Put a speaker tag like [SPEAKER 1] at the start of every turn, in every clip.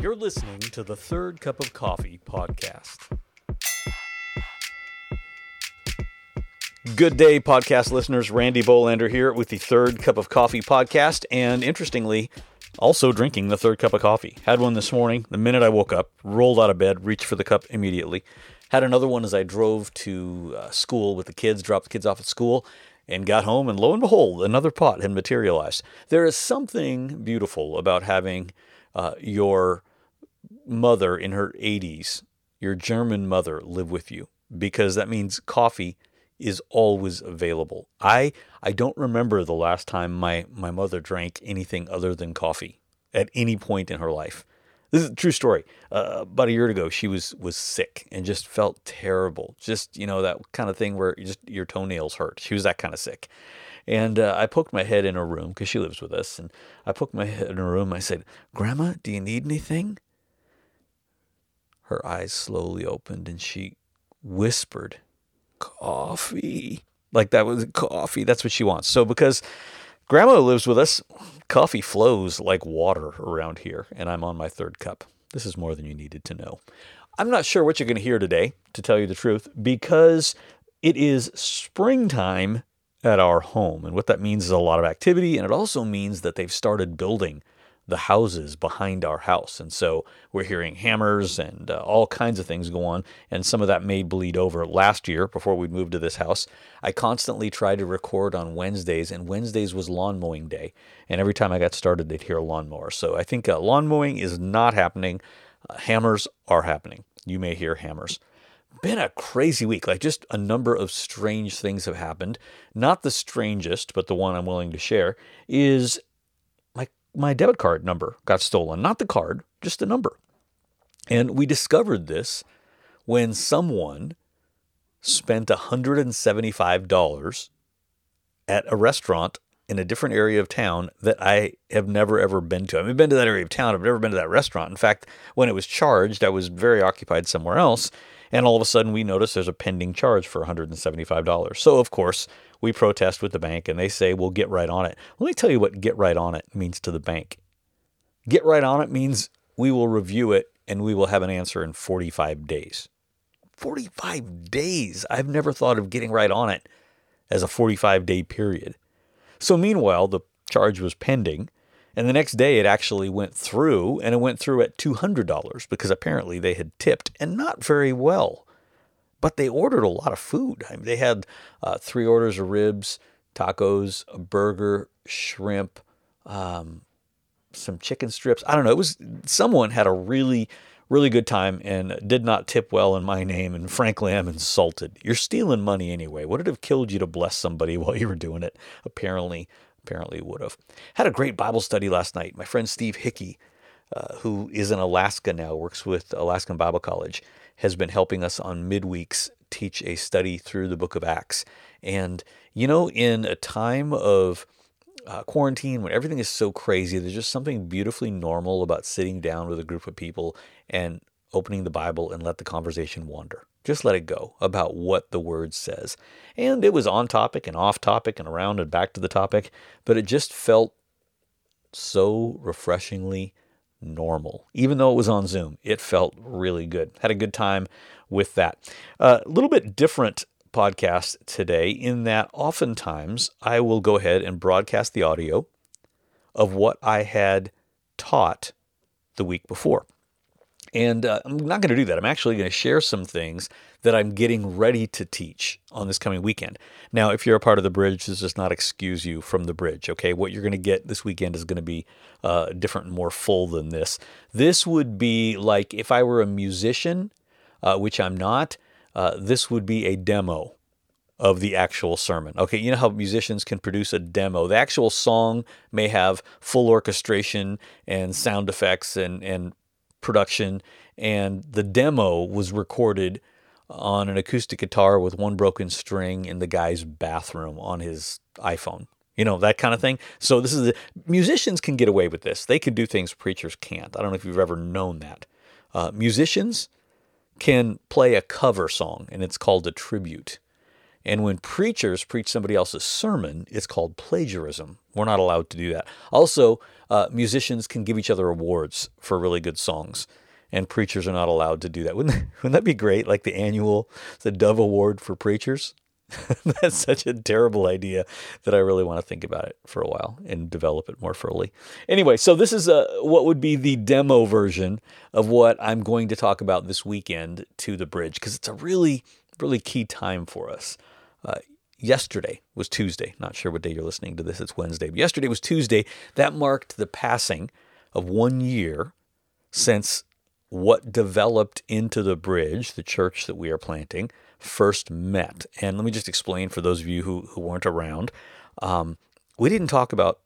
[SPEAKER 1] You're listening to the Third Cup of Coffee podcast. Good day, podcast listeners. Randy Bolander here with the Third Cup of Coffee podcast. And interestingly, also drinking the third cup of coffee. Had one this morning the minute I woke up, rolled out of bed, reached for the cup immediately. Had another one as I drove to uh, school with the kids, dropped the kids off at school, and got home. And lo and behold, another pot had materialized. There is something beautiful about having uh, your mother in her 80s, your German mother, live with you because that means coffee is always available. I I don't remember the last time my my mother drank anything other than coffee at any point in her life. This is a true story. Uh, about a year ago, she was was sick and just felt terrible. Just you know that kind of thing where just your toenails hurt. She was that kind of sick. And uh, I poked my head in her room because she lives with us. And I poked my head in her room. I said, "Grandma, do you need anything?" Her eyes slowly opened and she whispered, coffee. Like that was coffee. That's what she wants. So because grandma lives with us, coffee flows like water around here, and I'm on my third cup. This is more than you needed to know. I'm not sure what you're going to hear today, to tell you the truth, because it is springtime at our home. And what that means is a lot of activity, and it also means that they've started building the houses behind our house. And so we're hearing hammers and uh, all kinds of things go on. And some of that may bleed over. Last year, before we moved to this house, I constantly tried to record on Wednesdays, and Wednesdays was lawn mowing day. And every time I got started, they'd hear a lawnmower. So I think uh, lawn mowing is not happening. Uh, hammers are happening. You may hear hammers been a crazy week. Like just a number of strange things have happened. Not the strangest, but the one I'm willing to share is my debit card number got stolen. Not the card, just the number. And we discovered this when someone spent $175 at a restaurant in a different area of town that I have never ever been to. I've been to that area of town. I've never been to that restaurant. In fact, when it was charged, I was very occupied somewhere else. And all of a sudden, we notice there's a pending charge for $175. So, of course, we protest with the bank and they say, we'll get right on it. Let me tell you what get right on it means to the bank. Get right on it means we will review it and we will have an answer in 45 days. 45 days. I've never thought of getting right on it as a 45 day period. So, meanwhile, the charge was pending. And the next day it actually went through, and it went through at $200 because apparently they had tipped and not very well but they ordered a lot of food. I mean, they had uh, three orders of ribs, tacos, a burger, shrimp, um, some chicken strips. I don't know. It was someone had a really, really good time and did not tip well in my name. And frankly, I'm insulted. You're stealing money anyway. Would it have killed you to bless somebody while you were doing it? Apparently, apparently would have. Had a great Bible study last night. My friend Steve Hickey, uh, who is in Alaska now, works with Alaskan Bible College has been helping us on midweeks teach a study through the book of Acts. And, you know, in a time of uh, quarantine, when everything is so crazy, there's just something beautifully normal about sitting down with a group of people and opening the Bible and let the conversation wander. Just let it go about what the word says. And it was on topic and off topic and around and back to the topic, but it just felt so refreshingly normal. Even though it was on Zoom, it felt really good. Had a good time with that. A uh, little bit different podcast today in that oftentimes I will go ahead and broadcast the audio of what I had taught the week before. And uh, I'm not going to do that. I'm actually going to share some things that I'm getting ready to teach on this coming weekend. Now, if you're a part of the bridge, this does not excuse you from the bridge, okay? What you're going to get this weekend is going to be uh, different and more full than this. This would be like if I were a musician, uh, which I'm not, uh, this would be a demo of the actual sermon. Okay, you know how musicians can produce a demo. The actual song may have full orchestration and sound effects and, and production, and the demo was recorded on an acoustic guitar with one broken string in the guy's bathroom on his iPhone. You know, that kind of thing. So this is the, musicians can get away with this. They can do things preachers can't. I don't know if you've ever known that. Uh, musicians can play a cover song and it's called a tribute. And when preachers preach somebody else's sermon, it's called plagiarism. We're not allowed to do that. Also, uh, musicians can give each other awards for really good songs, and preachers are not allowed to do that. Wouldn't, wouldn't that be great? Like the annual, the Dove Award for preachers? That's such a terrible idea that I really want to think about it for a while and develop it more fully. Anyway, so this is a, what would be the demo version of what I'm going to talk about this weekend to the bridge because it's a really, really key time for us. Uh, yesterday was Tuesday. Not sure what day you're listening to this. It's Wednesday. But yesterday was Tuesday. That marked the passing of one year since what developed into the bridge, the church that we are planting, first met. And let me just explain for those of you who, who weren't around. Um, we didn't talk about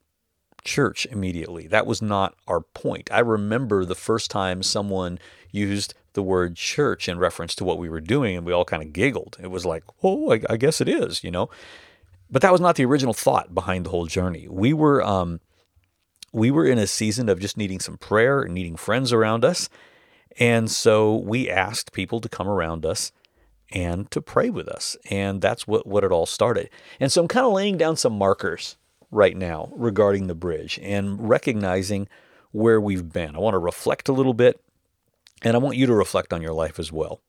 [SPEAKER 1] church immediately. That was not our point. I remember the first time someone used the word church in reference to what we were doing, and we all kind of giggled. It was like, oh, I, I, guess it is, you know. But that was not the original thought behind the whole journey. We were um, we were in a season of just needing some prayer and needing friends around us, and so we asked people to come around us and to pray with us. And that's what, what it all started. And so I'm kind of laying down some markers right now regarding the bridge and recognizing where we've been. I want to reflect a little bit, and I want you to reflect on your life as well,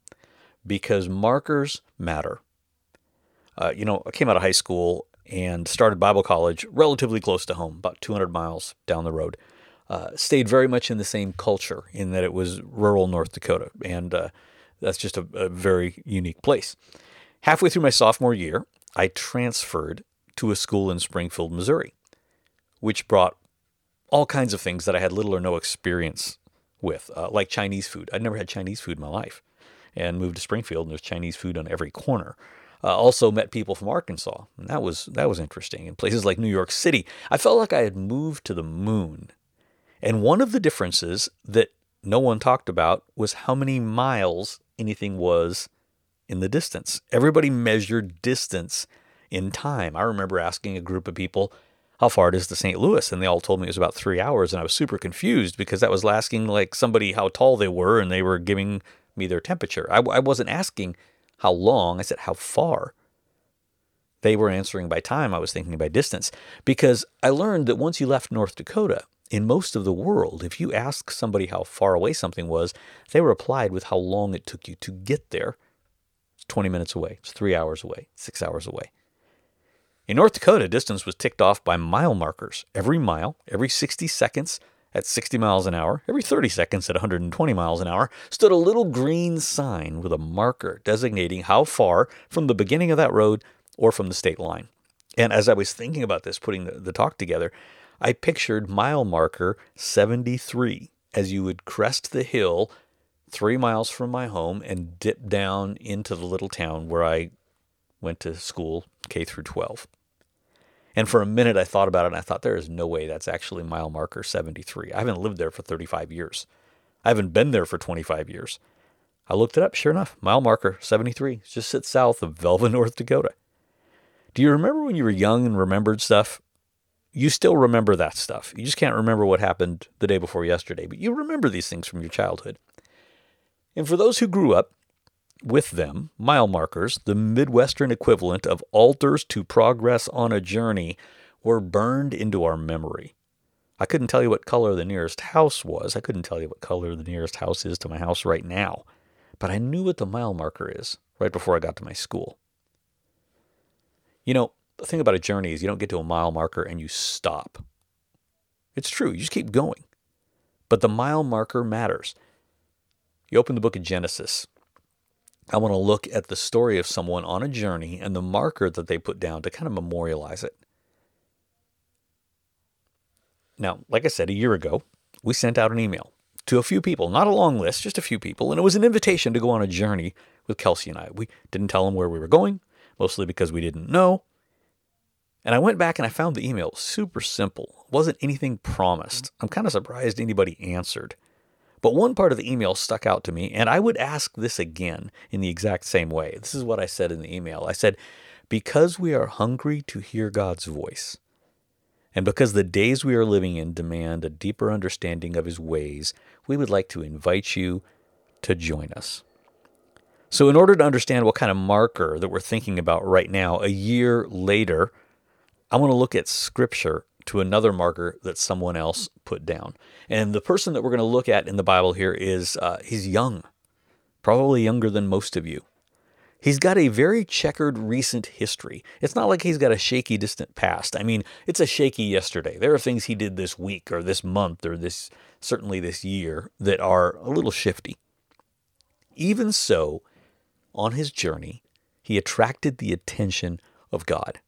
[SPEAKER 1] because markers matter. Uh, you know, I came out of high school and started Bible college relatively close to home, about 200 miles down the road. Uh, stayed very much in the same culture in that it was rural North Dakota. And uh, that's just a, a very unique place. Halfway through my sophomore year, I transferred to a school in Springfield, Missouri, which brought all kinds of things that I had little or no experience with, uh, like Chinese food. I'd never had Chinese food in my life, and moved to Springfield, and there's Chinese food on every corner. Uh, also met people from Arkansas, and that was that was interesting. In places like New York City, I felt like I had moved to the moon. And one of the differences that no one talked about was how many miles anything was in the distance. Everybody measured distance in time. I remember asking a group of people, how far it is to St. Louis? And they all told me it was about three hours. And I was super confused because that was asking like somebody how tall they were and they were giving me their temperature. I, I wasn't asking how long, I said how far. They were answering by time. I was thinking by distance because I learned that once you left North Dakota, in most of the world, if you ask somebody how far away something was, they replied with how long it took you to get there. It's 20 minutes away, it's three hours away, six hours away. In North Dakota, distance was ticked off by mile markers. Every mile, every 60 seconds at 60 miles an hour, every 30 seconds at 120 miles an hour, stood a little green sign with a marker designating how far from the beginning of that road or from the state line. And as I was thinking about this, putting the, the talk together, I pictured mile marker 73 as you would crest the hill three miles from my home and dip down into the little town where I went to school K through 12. And for a minute, I thought about it and I thought, there is no way that's actually mile marker 73. I haven't lived there for 35 years. I haven't been there for 25 years. I looked it up. Sure enough, mile marker 73 just sits south of Velva, North Dakota. Do you remember when you were young and remembered stuff? you still remember that stuff. You just can't remember what happened the day before yesterday, but you remember these things from your childhood. And for those who grew up with them, mile markers, the Midwestern equivalent of altars to progress on a journey, were burned into our memory. I couldn't tell you what color the nearest house was. I couldn't tell you what color the nearest house is to my house right now. But I knew what the mile marker is right before I got to my school. You know, the thing about a journey is you don't get to a mile marker and you stop. It's true, you just keep going. But the mile marker matters. You open the book of Genesis. I want to look at the story of someone on a journey and the marker that they put down to kind of memorialize it. Now, like I said, a year ago, we sent out an email to a few people, not a long list, just a few people, and it was an invitation to go on a journey with Kelsey and I. We didn't tell them where we were going, mostly because we didn't know. And I went back and I found the email super simple. It wasn't anything promised. Mm-hmm. I'm kind of surprised anybody answered. But one part of the email stuck out to me, and I would ask this again in the exact same way. This is what I said in the email. I said, Because we are hungry to hear God's voice, and because the days we are living in demand a deeper understanding of His ways, we would like to invite you to join us. So, in order to understand what kind of marker that we're thinking about right now, a year later, I want to look at scripture to another marker that someone else put down. And the person that we're going to look at in the Bible here is uh, he's young, probably younger than most of you. He's got a very checkered recent history. It's not like he's got a shaky distant past. I mean, it's a shaky yesterday. There are things he did this week or this month or this certainly this year that are a little shifty. Even so, on his journey, he attracted the attention of God.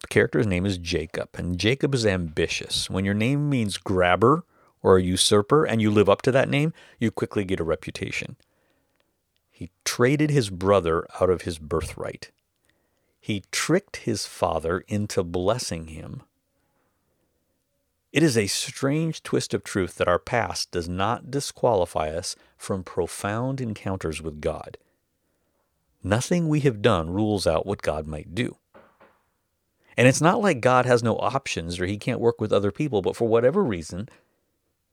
[SPEAKER 1] The character's name is Jacob, and Jacob is ambitious. When your name means grabber or a usurper and you live up to that name, you quickly get a reputation. He traded his brother out of his birthright. He tricked his father into blessing him. It is a strange twist of truth that our past does not disqualify us from profound encounters with God. Nothing we have done rules out what God might do. And it's not like God has no options or he can't work with other people, but for whatever reason,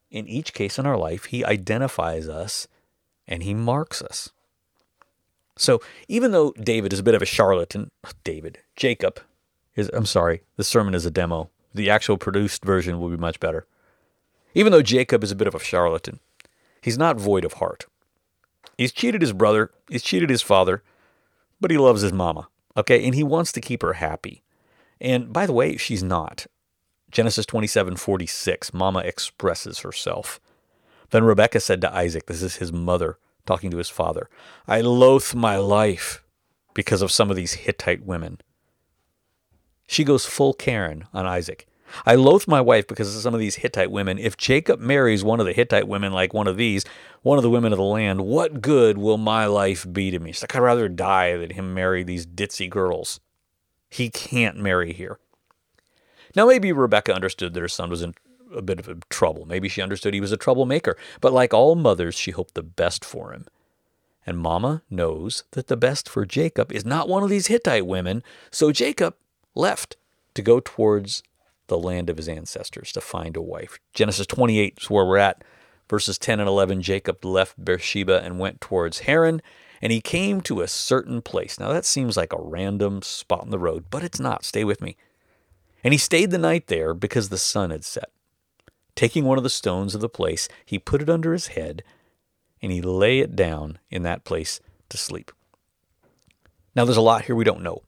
[SPEAKER 1] in each case in our life, he identifies us and he marks us. So even though David is a bit of a charlatan, David, Jacob is, I'm sorry, the sermon is a demo. The actual produced version will be much better. Even though Jacob is a bit of a charlatan, he's not void of heart. He's cheated his brother, he's cheated his father, but he loves his mama, okay? And he wants to keep her happy. And by the way, she's not. Genesis 27 46, Mama expresses herself. Then Rebekah said to Isaac, this is his mother, talking to his father. I loathe my life because of some of these Hittite women. She goes full Karen on Isaac. I loathe my wife because of some of these Hittite women. If Jacob marries one of the Hittite women, like one of these, one of the women of the land, what good will my life be to me? She's like, I'd rather die than him marry these ditzy girls. He can't marry here. Now, maybe Rebecca understood that her son was in a bit of trouble. Maybe she understood he was a troublemaker. But like all mothers, she hoped the best for him. And Mama knows that the best for Jacob is not one of these Hittite women. So Jacob left to go towards the land of his ancestors to find a wife. Genesis 28 is where we're at. Verses 10 and 11 Jacob left Beersheba and went towards Haran, and he came to a certain place. Now that seems like a random spot in the road, but it's not. Stay with me. And he stayed the night there because the sun had set. Taking one of the stones of the place, he put it under his head, and he lay it down in that place to sleep. Now, there's a lot here we don't know.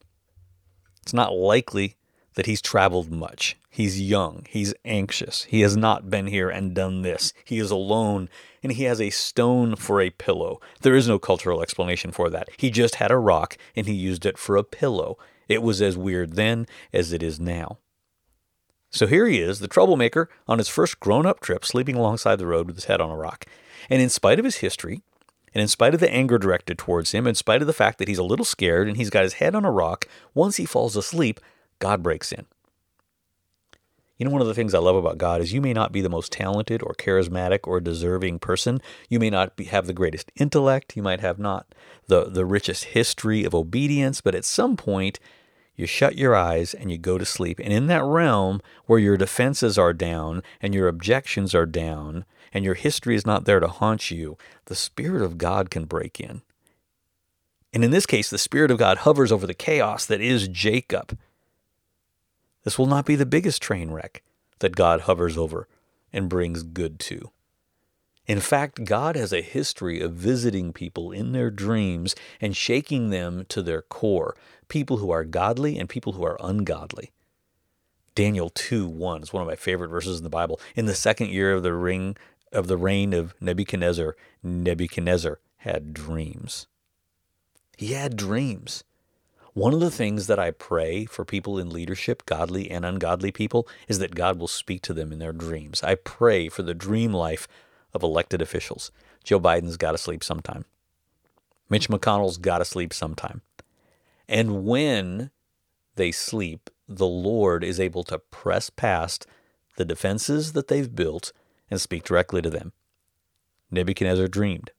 [SPEAKER 1] It's not likely that he's traveled much. He's young. He's anxious. He has not been here and done this. He is alone, and he has a stone for a pillow. There is no cultural explanation for that. He just had a rock, and he used it for a pillow. It was as weird then as it is now. So here he is, the troublemaker, on his first grown up trip, sleeping alongside the road with his head on a rock. And in spite of his history, and in spite of the anger directed towards him, in spite of the fact that he's a little scared and he's got his head on a rock, once he falls asleep, God breaks in. You know, one of the things I love about God is you may not be the most talented or charismatic or deserving person. You may not be, have the greatest intellect. You might have not the, the richest history of obedience, but at some point, you shut your eyes and you go to sleep. And in that realm where your defenses are down and your objections are down and your history is not there to haunt you, the Spirit of God can break in. And in this case, the Spirit of God hovers over the chaos that is Jacob. This will not be the biggest train wreck that God hovers over and brings good to. In fact, God has a history of visiting people in their dreams and shaking them to their core, people who are godly and people who are ungodly. Daniel 2 1 is one of my favorite verses in the Bible. In the second year of the ring of the reign of Nebuchadnezzar, Nebuchadnezzar had dreams. He had dreams. One of the things that I pray for people in leadership, godly and ungodly people, is that God will speak to them in their dreams. I pray for the dream life of elected officials. Joe Biden's got to sleep sometime. Mitch McConnell's got to sleep sometime. And when they sleep, the Lord is able to press past the defenses that they've built and speak directly to them. Nebuchadnezzar dreamed.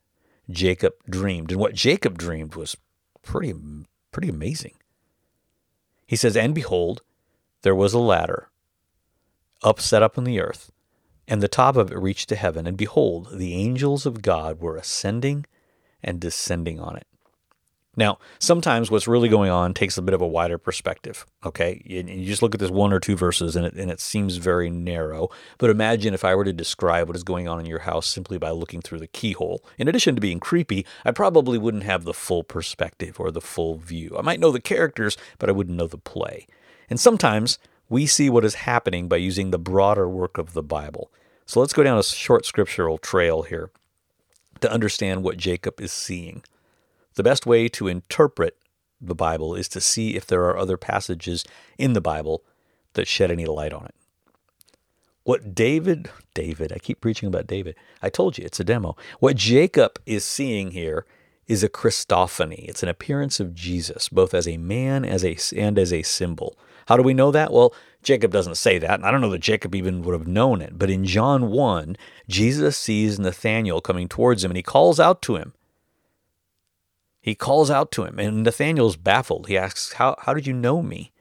[SPEAKER 1] Jacob dreamed. And what Jacob dreamed was pretty, pretty amazing. He says, And behold, there was a ladder up set up in the earth, and the top of it reached to heaven, and behold, the angels of God were ascending and descending on it. Now, sometimes what's really going on takes a bit of a wider perspective, okay? And you just look at this one or two verses and it, and it seems very narrow. But imagine if I were to describe what is going on in your house simply by looking through the keyhole. In addition to being creepy, I probably wouldn't have the full perspective or the full view. I might know the characters, but I wouldn't know the play. And sometimes we see what is happening by using the broader work of the Bible. So let's go down a short scriptural trail here to understand what Jacob is seeing. The best way to interpret the Bible is to see if there are other passages in the Bible that shed any light on it. What David, David, I keep preaching about David. I told you it's a demo. What Jacob is seeing here is a Christophany. It's an appearance of Jesus, both as a man as a, and as a symbol. How do we know that? Well, Jacob doesn't say that, and I don't know that Jacob even would have known it. But in John 1, Jesus sees Nathanael coming towards him, and he calls out to him. He calls out to him, and Nathanael's baffled. He asks, How, how did you know me?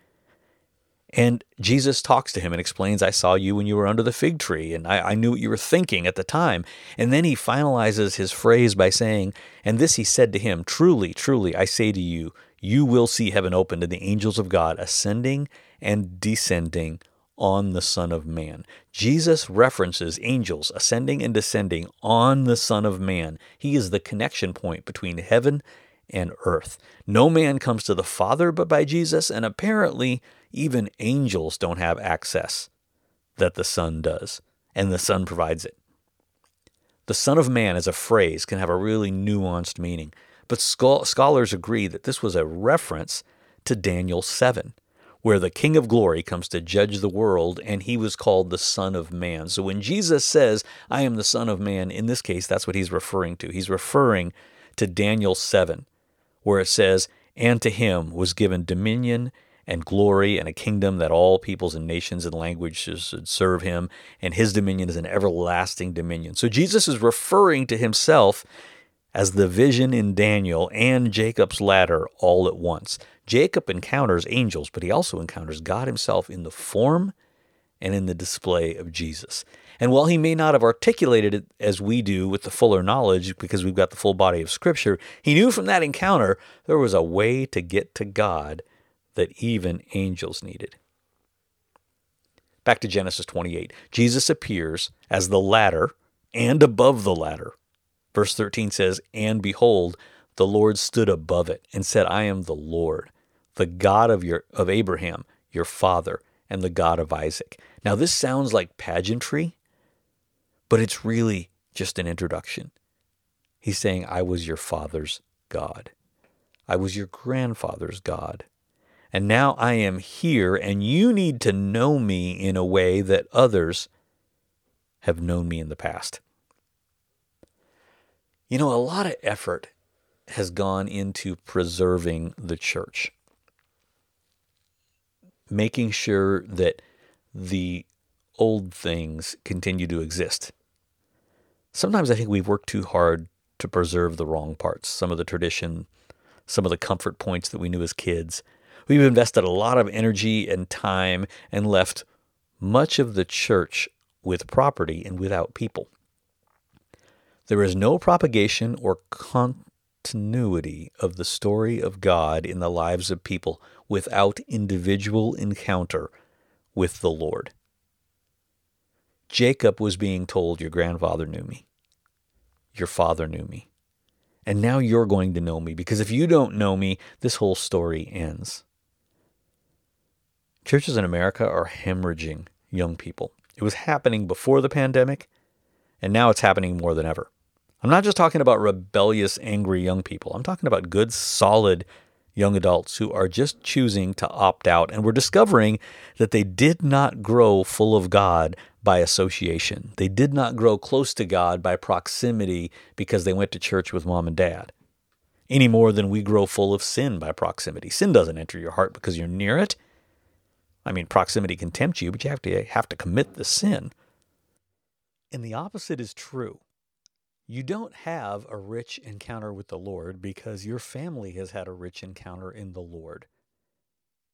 [SPEAKER 1] And Jesus talks to him and explains, I saw you when you were under the fig tree, and I, I, knew what you were thinking at the time. And then he finalizes his phrase by saying, And this he said to him, Truly, truly, I say to you, you will see heaven opened and the angels of God ascending and descending on the Son of Man. Jesus references angels ascending and descending on the Son of Man. He is the connection point between heaven and earth. No man comes to the Father but by Jesus, and apparently even angels don't have access that the Son does, and the Son provides it. The Son of Man as a phrase can have a really nuanced meaning, but scholars agree that this was a reference to Daniel 7 where the King of Glory comes to judge the world, and he was called the Son of Man. So when Jesus says, I am the Son of Man, in this case, that's what he's referring to. He's referring to Daniel 7, where it says, And to him was given dominion and glory and a kingdom that all peoples and nations and languages should serve him, and his dominion is an everlasting dominion. So Jesus is referring to himself as the vision in Daniel and Jacob's ladder all at once. Jacob encounters angels, but he also encounters God himself in the form and in the display of Jesus. And while he may not have articulated it as we do with the fuller knowledge because we've got the full body of Scripture, he knew from that encounter there was a way to get to God that even angels needed. Back to Genesis 28. Jesus appears as the ladder and above the ladder. Verse 13 says, And behold, the Lord stood above it and said, I am the Lord the God of your of Abraham, your father, and the God of Isaac. Now this sounds like pageantry, but it's really just an introduction. He's saying, I was your father's God. I was your grandfather's God. And now I am here, and you need to know me in a way that others have known me in the past. You know, a lot of effort has gone into preserving the church making sure that the old things continue to exist. Sometimes I think we've worked too hard to preserve the wrong parts, some of the tradition, some of the comfort points that we knew as kids. We've invested a lot of energy and time and left much of the church with property and without people. There is no propagation or continuity of the story of God in the lives of people without individual encounter with the Lord. Jacob was being told, Your grandfather knew me, your father knew me, and now you're going to know me because if you don't know me, this whole story ends. Churches in America are hemorrhaging young people. It was happening before the pandemic, and now it's happening more than ever. I'm not just talking about rebellious, angry young people. I'm talking about good, solid young adults who are just choosing to opt out. And we're discovering that they did not grow full of God by association. They did not grow close to God by proximity because they went to church with mom and dad. Any more than we grow full of sin by proximity. Sin doesn't enter your heart because you're near it. I mean, proximity can tempt you, but you have to have to commit the sin. And the opposite is true. You don't have a rich encounter with the Lord because your family has had a rich encounter in the Lord.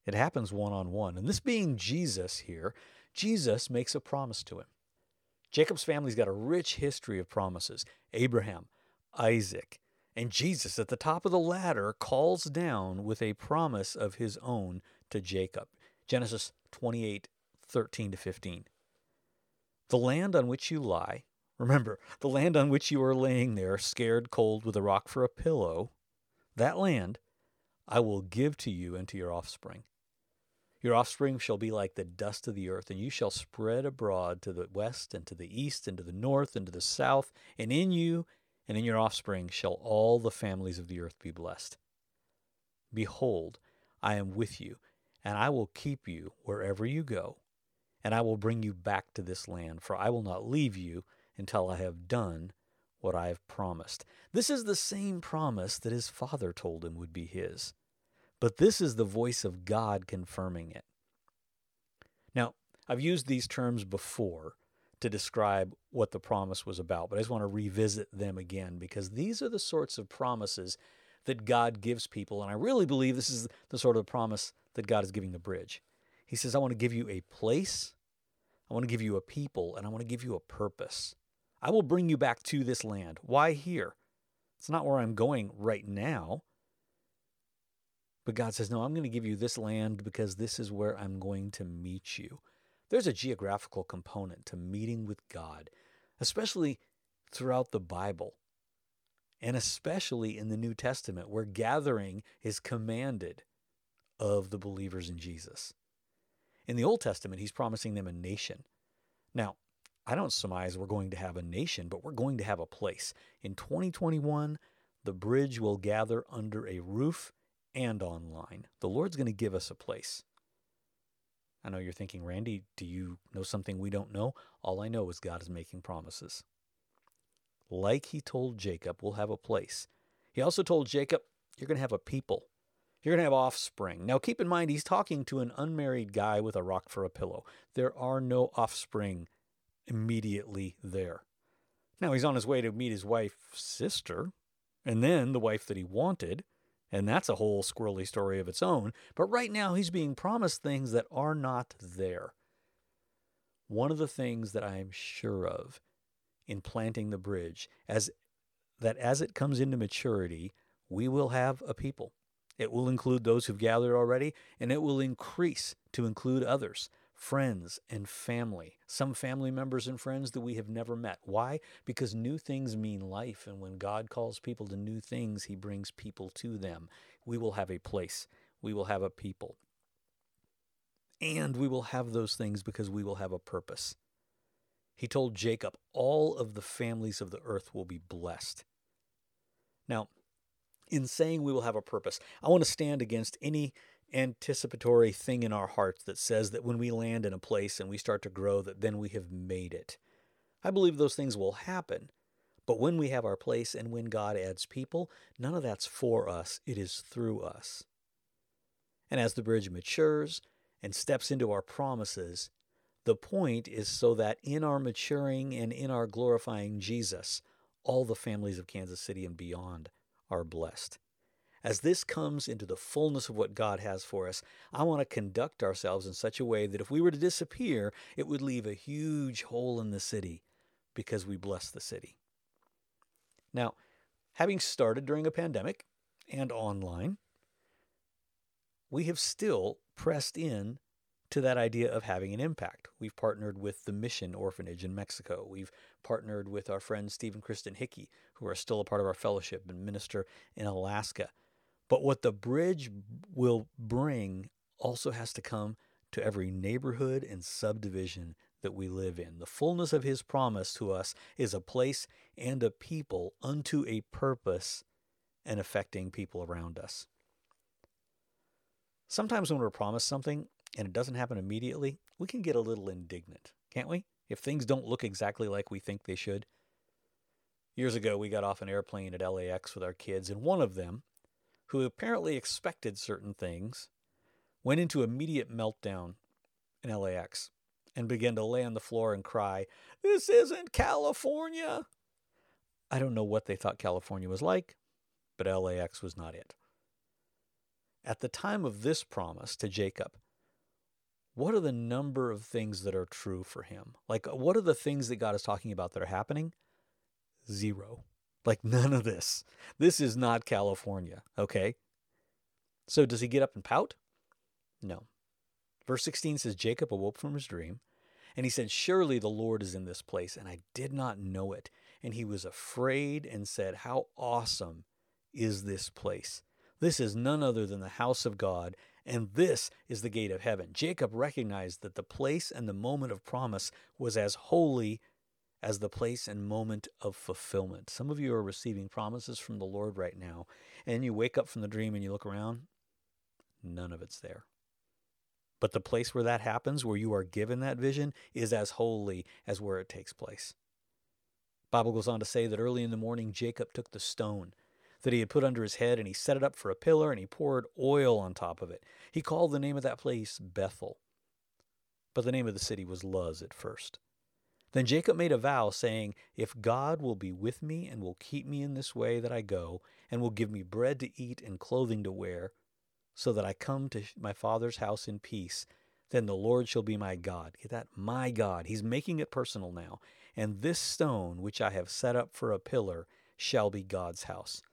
[SPEAKER 1] It happens one on one. And this being Jesus here, Jesus makes a promise to him. Jacob's family's got a rich history of promises Abraham, Isaac, And Jesus, at the top of the ladder, calls down with a promise of his own to Jacob. Genesis 28 13 to 15. The land on which you lie, remember, the land on which you are laying there, scared cold with a rock for a pillow, that land I will give to you and to your offspring. Your offspring shall be like the dust of the earth, and you shall spread abroad to the west and to the east and to the north and to the south, and in you and in your offspring shall all the families of the earth be blessed. Behold, I am with you, and I will keep you wherever you go, and I will bring you back to this land, for I will not leave you until I have done what I have promised. This is the same promise that his father told him would be his. But this is the voice of God confirming it. Now, I've used these terms before to describe what the promise was about, but I just want to revisit them again because these are the sorts of promises that God gives people. And I really believe this is the sort of promise that God is giving the bridge. He says, I want to give you a place, I want to give you a people, and I want to give you a purpose. I will bring you back to this land. Why here? It's not where I'm going right now. But God says, No, I'm going to give you this land because this is where I'm going to meet you. There's a geographical component to meeting with God, especially throughout the Bible, and especially in the New Testament, where gathering is commanded of the believers in Jesus. In the Old Testament, he's promising them a nation. Now, I don't surmise we're going to have a nation, but we're going to have a place. In 2021, the bridge will gather under a roof and online. The Lord's going to give us a place. I know you're thinking, Randy, do you know something we don't know? All I know is God is making promises. Like he told Jacob, we'll have a place. He also told Jacob, you're going to have a people. You're going to have offspring. Now, keep in mind, he's talking to an unmarried guy with a rock for a pillow. There are no offspring immediately there. Now, he's on his way to meet his wife's sister, and then the wife that he wanted. And that's a whole squirrely story of its own. But right now, he's being promised things that are not there. One of the things that I am sure of in planting the bridge as that as it comes into maturity, we will have a people. It will include those who've gathered already, and it will increase to include others friends and family, some family members and friends that we have never met. Why? Because new things mean life. And when God calls people to new things, He brings people to them. We will have a place, we will have a people. And we will have those things because we will have a purpose. He told Jacob, All of the families of the earth will be blessed. Now, in saying we will have a purpose, I want to stand against any anticipatory thing in our hearts that says that when we land in a place and we start to grow, that then we have made it. I believe those things will happen. But when we have our place and when God adds people, none of that's for us, it is through us. And as the bridge matures and steps into our promises, the point is so that in our maturing and in our glorifying Jesus, all the families of Kansas City and beyond are blessed. As this comes into the fullness of what God has for us, I want to conduct ourselves in such a way that if we were to disappear, it would leave a huge hole in the city because we bless the city. Now, having started during a pandemic and online, we have still pressed in to that idea of having an impact. We've partnered with the Mission Orphanage in Mexico. We've partnered with our friends Steve and Kristen Hickey, who are still a part of our fellowship and minister in Alaska. But what the bridge will bring also has to come to every neighborhood and subdivision that we live in. The fullness of his promise to us is a place and a people unto a purpose and affecting people around us. Sometimes when we're promised something and it doesn't happen immediately, we can get a little indignant, can't we? If things don't look exactly like we think they should. Years ago, we got off an airplane at LAX with our kids, and one of them, who apparently expected certain things, went into immediate meltdown in LAX and began to lay on the floor and cry, This isn't California. I don't know what they thought California was like, but LAX was not it. At the time of this promise to Jacob, what are the number of things that are true for him? Like, what are the things that God is talking about that are happening? Zero. Like none of this. This is not California, okay? So does he get up and pout? No. Verse 16 says Jacob awoke from his dream, and he said, Surely the Lord is in this place, and I did not know it. And he was afraid and said, How awesome is this place! This is none other than the house of God, and this is the gate of heaven. Jacob recognized that the place and the moment of promise was as holy as the place and moment of fulfillment. Some of you are receiving promises from the Lord right now, and you wake up from the dream and you look around, none of it's there. But the place where that happens, where you are given that vision, is as holy as where it takes place. Bible goes on to say that early in the morning Jacob took the stone that he had put under his head and he set it up for a pillar and he poured oil on top of it. He called the name of that place Bethel. But the name of the city was Luz at first. Then Jacob made a vow, saying, If God will be with me and will keep me in this way that I go, and will give me bread to eat and clothing to wear, so that I come to my father's house in peace, then the Lord shall be my God. Get that? My God. He's making it personal now. And this stone, which I have set up for a pillar, shall be God's house.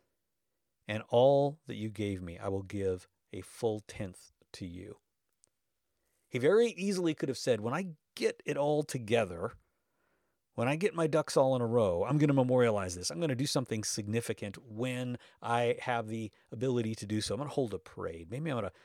[SPEAKER 1] And all that you gave me, I will give a full tenth to you. He very easily could have said, When I get it all together, when I get my ducks all in a row, I'm going to memorialize this. I'm going to do something significant when I have the ability to do so. I'm going to hold a parade. Maybe I'm going to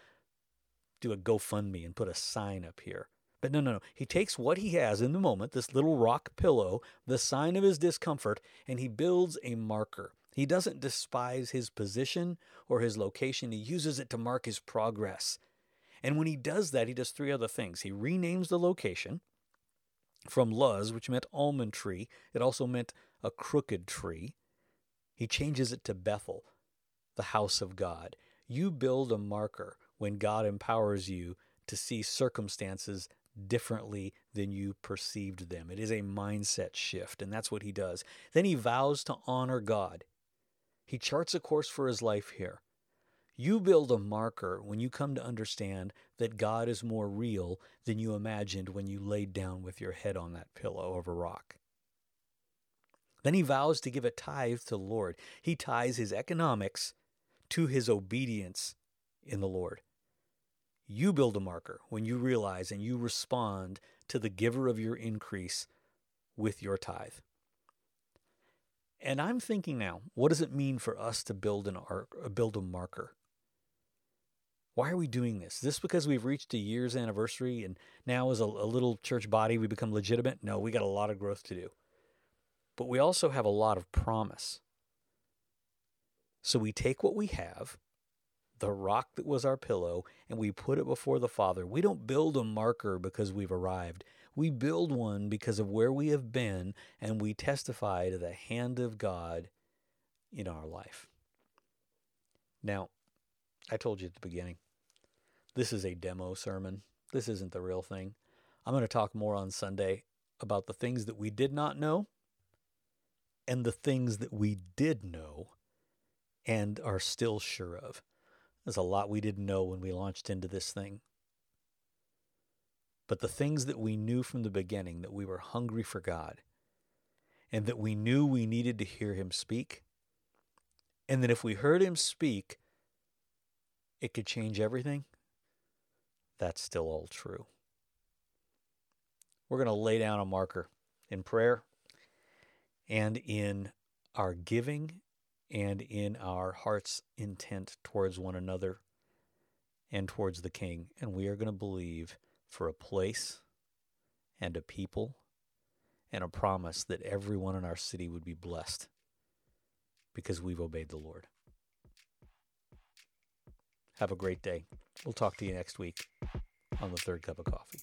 [SPEAKER 1] do a GoFundMe and put a sign up here. But no, no, no. He takes what he has in the moment, this little rock pillow, the sign of his discomfort, and he builds a marker. He doesn't despise his position or his location, he uses it to mark his progress. And when he does that, he does three other things. He renames the location, from Luz, which meant almond tree. It also meant a crooked tree. He changes it to Bethel, the house of God. You build a marker when God empowers you to see circumstances differently than you perceived them. It is a mindset shift, and that's what he does. Then he vows to honor God. He charts a course for his life here. You build a marker when you come to understand that God is more real than you imagined when you laid down with your head on that pillow of a rock. Then he vows to give a tithe to the Lord. He ties his economics to his obedience in the Lord. You build a marker when you realize and you respond to the giver of your increase with your tithe. And I'm thinking now, what does it mean for us to build an arc, build a marker? Why are we doing this? Is this because we've reached a year's anniversary and now as a, a little church body we become legitimate? No, we got a lot of growth to do. But we also have a lot of promise. So we take what we have, the rock that was our pillow, and we put it before the Father. We don't build a marker because we've arrived. We build one because of where we have been, and we testify to the hand of God in our life. Now, I told you at the beginning, this is a demo sermon. This isn't the real thing. I'm going to talk more on Sunday about the things that we did not know and the things that we did know and are still sure of. There's a lot we didn't know when we launched into this thing. But the things that we knew from the beginning that we were hungry for God and that we knew we needed to hear Him speak, and that if we heard Him speak, it could change everything, that's still all true. We're going to lay down a marker in prayer and in our giving and in our heart's intent towards one another and towards the King. And we are going to believe for a place and a people and a promise that everyone in our city would be blessed because we've obeyed the Lord. Have a great day. We'll talk to you next week on the third cup of coffee.